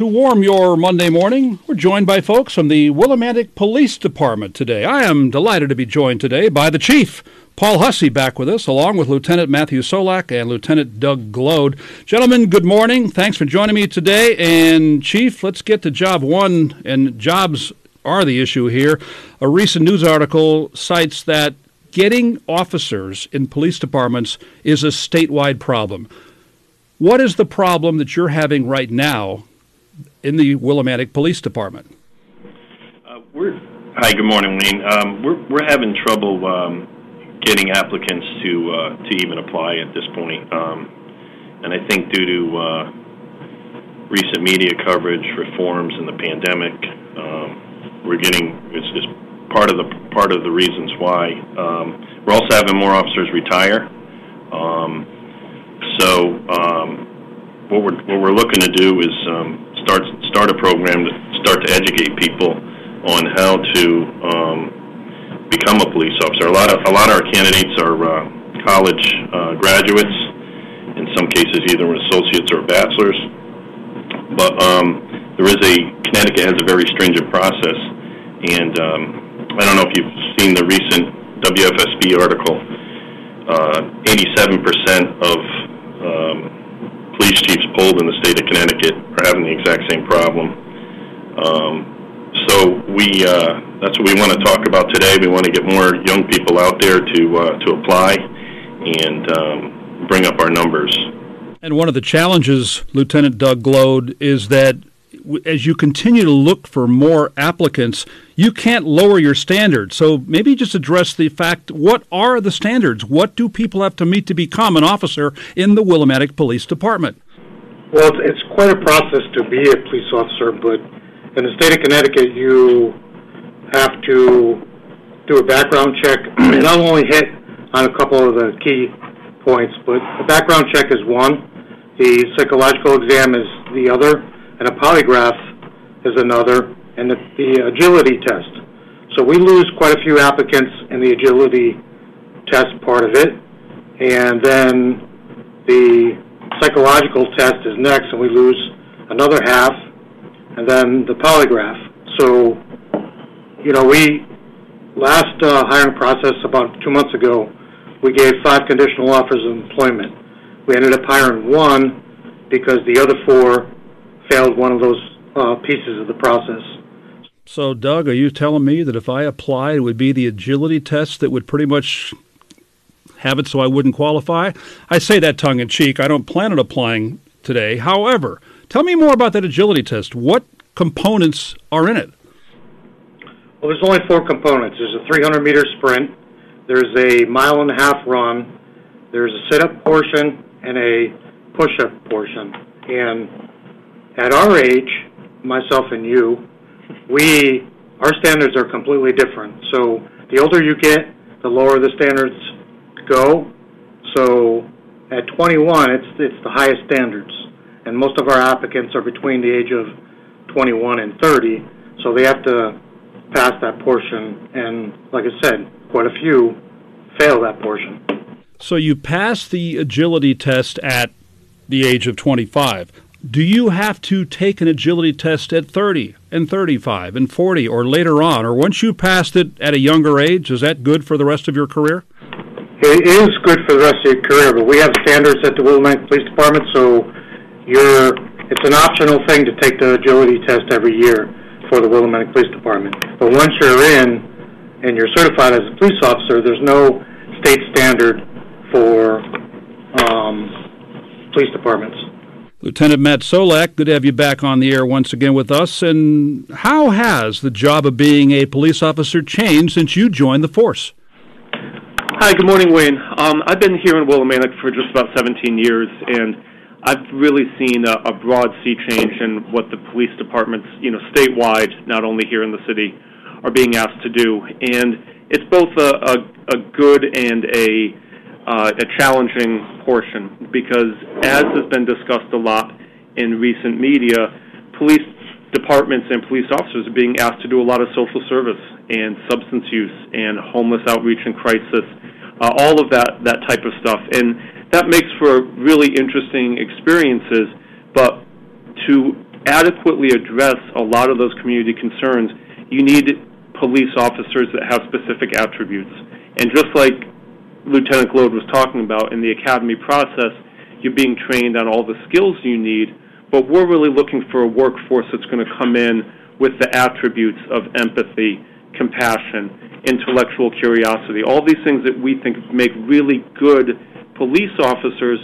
To warm your Monday morning, we're joined by folks from the Willimantic Police Department today. I am delighted to be joined today by the Chief, Paul Hussey, back with us, along with Lieutenant Matthew Solak and Lieutenant Doug Glode. Gentlemen, good morning. Thanks for joining me today. And, Chief, let's get to job one, and jobs are the issue here. A recent news article cites that getting officers in police departments is a statewide problem. What is the problem that you're having right now in the Willimantic Police Department? Uh, we're hi, good morning, Wayne. Um, we're we're having trouble um, getting applicants to uh, to even apply at this point, um, and I think due to uh, recent media coverage, reforms, and the pandemic, um, we're getting it's just part of the part of the reasons why. Um, we're also having more officers retire. Um, so what we're what we're looking to do is start start a program to start to educate people on how to um, become a police officer. A lot of a lot of our candidates are uh, college uh, graduates, in some cases either associates or bachelors. But um, there is a Connecticut has a very stringent process, and um, I don't know if you've seen the recent WFSB article. Uh, 87% of um, police chiefs polled in the state of Connecticut are having the exact same problem. Um, so we uh, that's what we want to talk about today. We want to get more young people out there to uh, to apply and um, bring up our numbers. And one of the challenges, Lieutenant Doug Glode, is that as you continue to look for more applicants, you can't lower your standards. So maybe just address the fact what are the standards? What do people have to meet to become an officer in the Willimantic Police Department? Well, it's, quite a process to be a police officer, but in the state of Connecticut, you have to do a background check and I'll only hit on a couple of the key points, but the background check is one, the psychological exam is the other, and a polygraph is another, and the, the agility test. So we lose quite a few applicants in the agility test part of it, and then the psychological test is next, and we lose another half, and then the polygraph. So, you know, we last uh, hiring process about two months ago, we gave five conditional offers of employment. We ended up hiring one because the other four failed one of those uh, pieces of the process. So, Doug, are you telling me that if I applied, it would be the agility test that would pretty much have it so I wouldn't qualify? I say that tongue in cheek. I don't plan on applying today. However, tell me more about that agility test. What components are in it? Well, there's only four components. There's a 300 meter sprint, there's a mile and a half run, there's a sit up portion, and a push up portion. And at our age, myself and you, we our standards are completely different. So the older you get, the lower the standards go. So at 21, it's it's the highest standards, and most of our applicants are between the age of 21 and 30. So they have to pass that portion, and like I said, quite a few fail that portion. So you pass the agility test at the age of 25 do you have to take an agility test at 30 and 35 and 40 or later on? Or once you passed it at a younger age, is that good for the rest of your career? It is good for the rest of your career, but we have standards at the Willimantic Police Department, so you're it's an optional thing to take the agility test every year for the Willimantic Police Department. But once you're in and you're certified as a police officer, there's no state standard for um, police departments. Lieutenant Matt Solak, good to have you back on the air once again with us. And how has the job of being a police officer changed since you joined the force? Hi, good morning, Wayne. Um, I've been here in Willimantic for just about 17 years, and I've really seen a, a broad sea change in what the police departments, you know, statewide, not only here in the city, are being asked to do. And it's both a, a, a good and a a challenging portion because, as has been discussed a lot in recent media, police departments and police officers are being asked to do a lot of social service and substance use and homeless outreach and crisis, uh, all of that that type of stuff, and that makes for really interesting experiences. But to adequately address a lot of those community concerns, you need police officers that have specific attributes. And just like Lieutenant Glode was talking about in the academy process, you're being trained on all the skills you need, but we're really looking for a workforce that's going to come in with the attributes of empathy, compassion, intellectual curiosity, all these things that we think make really good police officers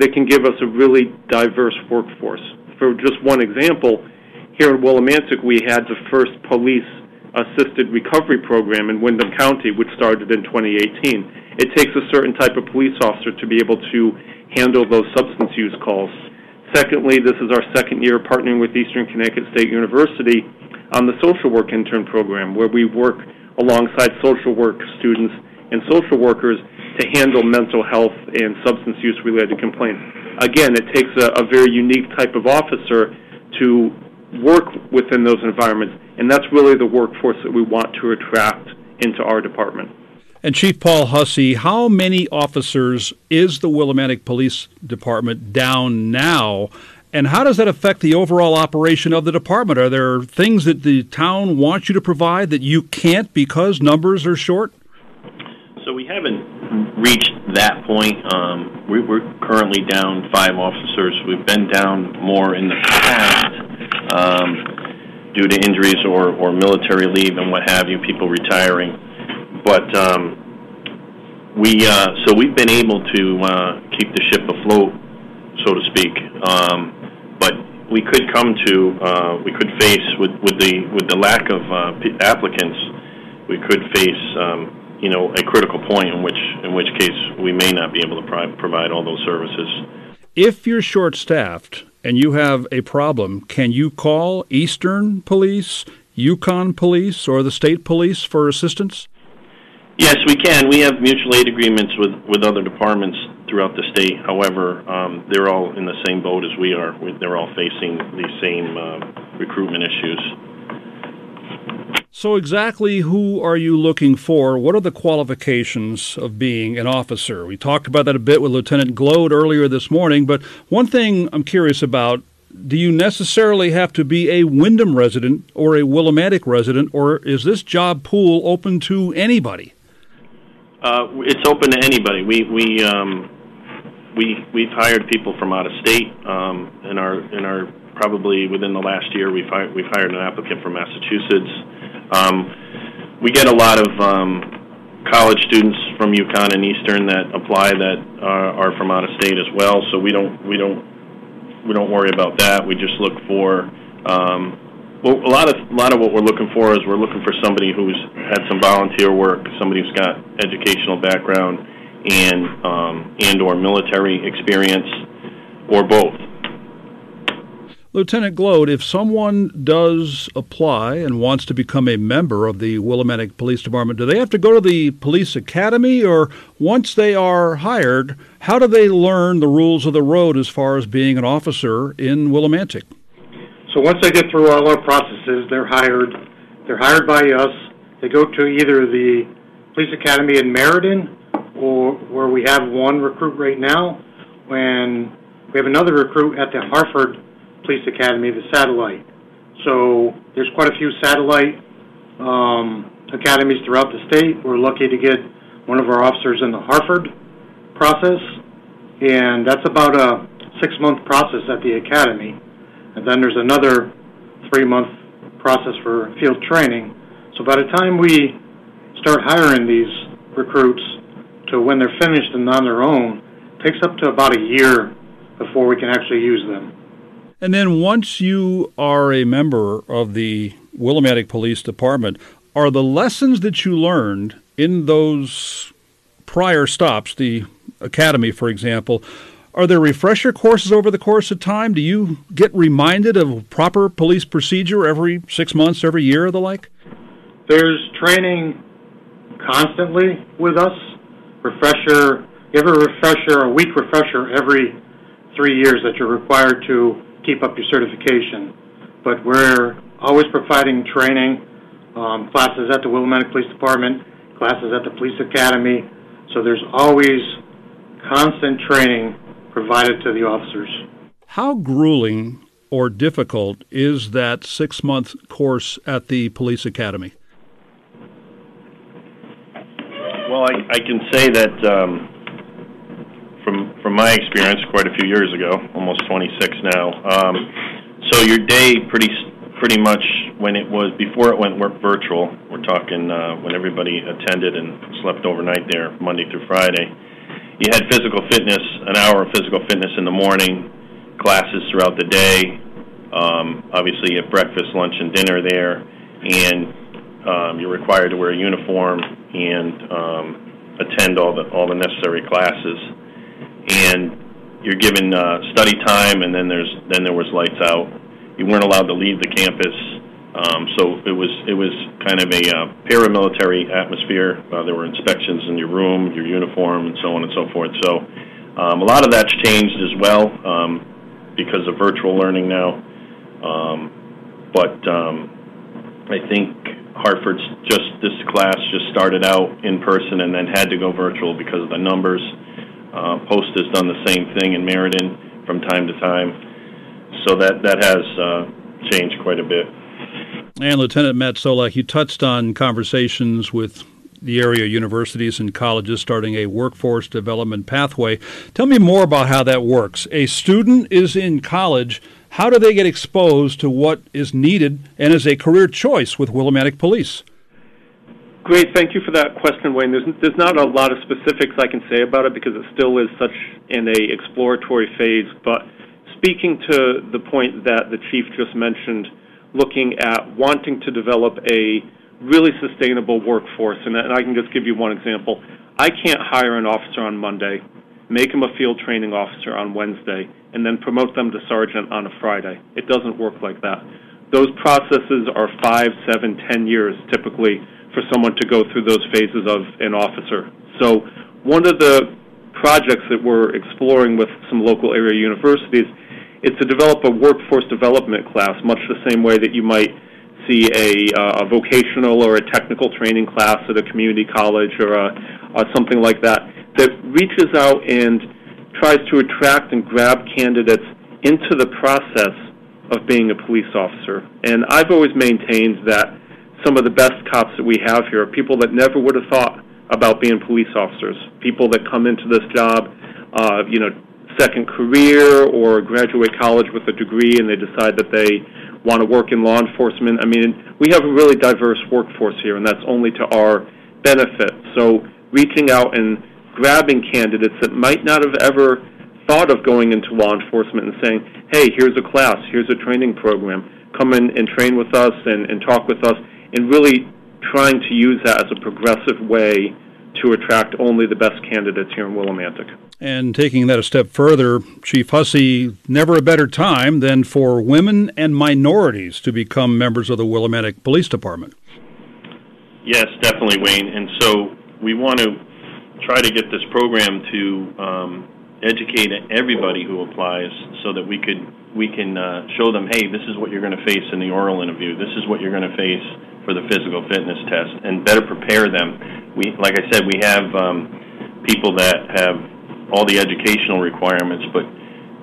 that can give us a really diverse workforce. For just one example, here in Willimantic, we had the first police assisted recovery program in Windham County, which started in 2018. It takes a certain type of police officer to be able to handle those substance use calls. Secondly, this is our second year partnering with Eastern Connecticut State University on the social work intern program, where we work alongside social work students and social workers to handle mental health and substance use related complaints. Again, it takes a, a very unique type of officer to work within those environments, and that's really the workforce that we want to attract into our department. And Chief Paul Hussey, how many officers is the Willimantic Police Department down now? And how does that affect the overall operation of the department? Are there things that the town wants you to provide that you can't because numbers are short? So we haven't reached that point. Um, we, are currently down five officers. We've been down more in the past um, due to injuries or, or military leave and what have you, people retiring. But um, we uh, so we've been able to uh, keep the ship afloat, so to speak. Um, but we could come to uh, we could face with, with the with the lack of uh, applicants, we could face um, you know a critical point in which in which case we may not be able to pro- provide all those services. If you're short staffed and you have a problem, can you call Eastern Police, UConn Police, or the state police for assistance? Yes, we can. We have mutual aid agreements with, with other departments throughout the state. However, um, they're all in the same boat as we are. They're all facing these same uh, recruitment issues. So, exactly who are you looking for? What are the qualifications of being an officer? We talked about that a bit with Lieutenant Glode earlier this morning, but one thing I'm curious about do you necessarily have to be a Windham resident or a Willimantic resident, or is this job pool open to anybody? Uh, it's open to anybody. We we um, we we've hired people from out of state. Um, in our in our probably within the last year, we've hired, we've hired an applicant from Massachusetts. Um, we get a lot of um, college students from UConn and Eastern that apply that are, are from out of state as well. So we don't we don't we don't worry about that. We just look for um, well, a lot of a lot of what we're looking for is we're looking for somebody who's had some volunteer work, somebody who's got educational background, and um, and or military experience, or both. Lieutenant Glode, if someone does apply and wants to become a member of the Willimantic Police Department, do they have to go to the police academy, or once they are hired, how do they learn the rules of the road as far as being an officer in Willimantic? So once they get through all our processes, they're hired. They're hired by us. They go to either the police academy in Meriden, or where we have one recruit right now, when we have another recruit at the Hartford Police Academy, the satellite. So there's quite a few satellite um, academies throughout the state. We're lucky to get one of our officers in the Hartford process, and that's about a six-month process at the academy. And then there's another three month process for field training. So by the time we start hiring these recruits to when they're finished and on their own, it takes up to about a year before we can actually use them. And then once you are a member of the Willimantic Police Department, are the lessons that you learned in those prior stops, the academy, for example, are there refresher courses over the course of time? Do you get reminded of proper police procedure every six months, every year, or the like? There's training constantly with us. Refresher, you have a refresher, a week refresher every three years that you're required to keep up your certification. But we're always providing training, um, classes at the Willimantic Police Department, classes at the Police Academy. So there's always constant training provided to the officers. How grueling or difficult is that six month course at the police academy? Well, I, I can say that um, from from my experience, quite a few years ago, almost 26 now. Um, so your day pretty pretty much when it was before it went virtual. We're talking uh, when everybody attended and slept overnight there, Monday through Friday. You had physical fitness, an hour of physical fitness in the morning, classes throughout the day. Um, obviously, you have breakfast, lunch, and dinner there, and um, you're required to wear a uniform and um, attend all the all the necessary classes. And you're given uh, study time, and then there's then there was lights out you weren't allowed to leave the campus. Um, so it was it was kind of a uh, paramilitary atmosphere. Uh, there were inspections in your room, your uniform, and so on and so forth. So um, a lot of that's changed as well um, because of virtual learning now. Um, but um, I think Hartford's just this class just started out in person and then had to go virtual because of the numbers. Uh, Post has done the same thing in Meriden from time to time so that that has uh, changed quite a bit. And Lieutenant Matt Solak, you touched on conversations with the area universities and colleges starting a workforce development pathway. Tell me more about how that works. A student is in college. How do they get exposed to what is needed and is a career choice with Willimantic Police? Great, thank you for that question, Wayne. There's, there's not a lot of specifics I can say about it because it still is such in a exploratory phase. But speaking to the point that the chief just mentioned, looking at wanting to develop a really sustainable workforce, and, I can just give you one example. I can't hire an officer on Monday, make him a field training officer on Wednesday, and then promote them to sergeant on a Friday. It doesn't work like that. Those processes are five, seven, ten years typically for someone to go through those phases of an officer. So one of the projects that we're exploring with some local area universities is to develop a workforce development class, much the same way that you might see a, uh, a vocational or a technical training class at a community college or, a, or something like that, that reaches out and tries to attract and grab candidates into the process of being a police officer. And I've always maintained that some of the best cops that we have here are people that never would have thought about being police officers, people that come into this job, uh, you know, second career or graduate college with a degree and they decide that they want to work in law enforcement. I mean, we have a really diverse workforce here, and that's only to our benefit. So, reaching out and grabbing candidates that might not have ever thought of going into law enforcement and saying, hey, here's a class, here's a training program, come in and train with us and, and talk with us, and really trying to use that as a progressive way to attract only the best candidates here in Willimantic. And taking that a step further, Chief Hussey, never a better time than for women and minorities to become members of the Willimantic Police Department. Yes, definitely, Wayne. And so we want to try to get this program to um, educate everybody who applies, so that we could we can uh, show them, hey, this is what you're going to face in the oral interview. This is what you're going to face for the physical fitness test, and better prepare them. We, like I said, we have um, people that have all the educational requirements, but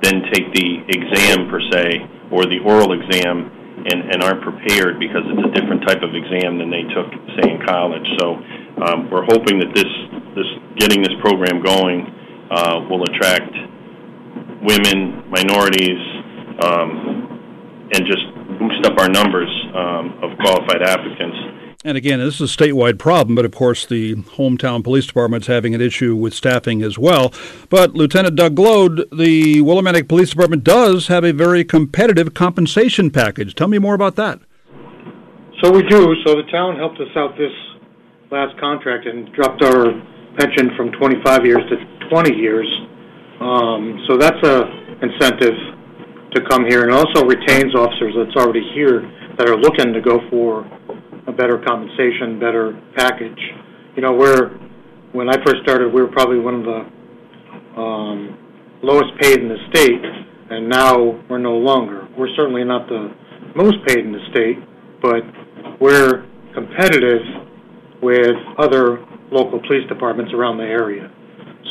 then take the exam per se or the oral exam and, and aren't prepared because it's a different type of exam than they took, say, in college. So um, we're hoping that this, this getting this program going uh, will attract women, minorities, um, and just boost up our numbers um, of qualified applicants. And again, this is a statewide problem, but of course, the hometown police department is having an issue with staffing as well. But Lieutenant Doug Glode, the Willimantic Police Department does have a very competitive compensation package. Tell me more about that. So we do. So the town helped us out this last contract and dropped our pension from 25 years to 20 years. Um, so that's a incentive to come here, and also retains officers that's already here that are looking to go for a better compensation, better package. You know, we're when I first started, we were probably one of the um, lowest paid in the state, and now we're no longer. We're certainly not the most paid in the state, but we're competitive with other local police departments around the area.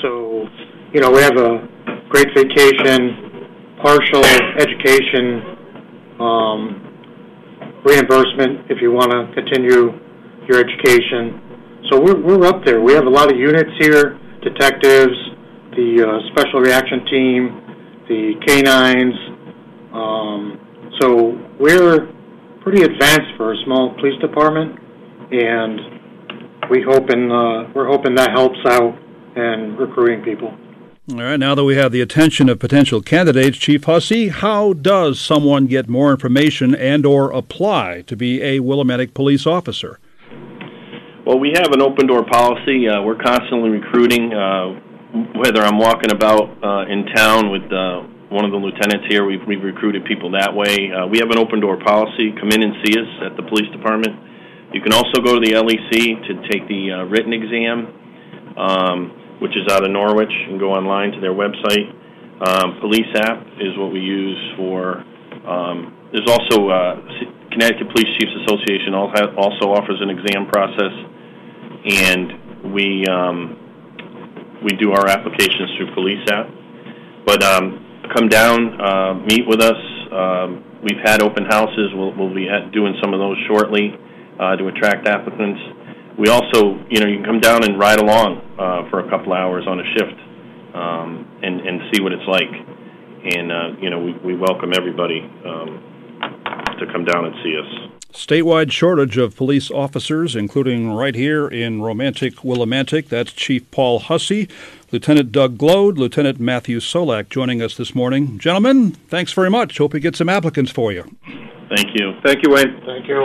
So, you know, we have a great vacation, partial education um, reimbursement if you want to continue your education. So we're, we're up there. We have a lot of units here, detectives, the uh, special reaction team, the canines. Um, so we're pretty advanced for a small police department, and we hoping uh, we're hoping that helps out in recruiting people. All right, now that we have the attention of potential candidates, Chief Hussey, how does someone get more information and or apply to be a Willimantic police officer? Well, we have an open door policy. Uh, we're constantly recruiting. Uh, whether I'm walking about uh, in town with uh, one of the lieutenants here, we've, we've recruited people that way. Uh, we have an open door policy. Come in and see us at the police department. You can also go to the LEC to take the uh, written exam. Um, which is out of Norwich, and go online to their website. Um, Police app is what we use for. Um, there's also uh, Connecticut Police Chiefs Association also offers an exam process, and we um, we do our applications through Police app. But um, come down, uh, meet with us. Um, we've had open houses. We'll, we'll be doing some of those shortly uh, to attract applicants we also, you know, you can come down and ride along uh, for a couple hours on a shift um, and and see what it's like. And uh, you know, we, we welcome everybody um, to come down and see us. Statewide shortage of police officers, including right here in romantic Willimantic. That's Chief Paul Hussey, Lieutenant Doug Glode, Lieutenant Matthew Solak joining us this morning. Gentlemen, thanks very much. Hope we get some applicants for you. Thank you. Thank you, Wayne. Thank you.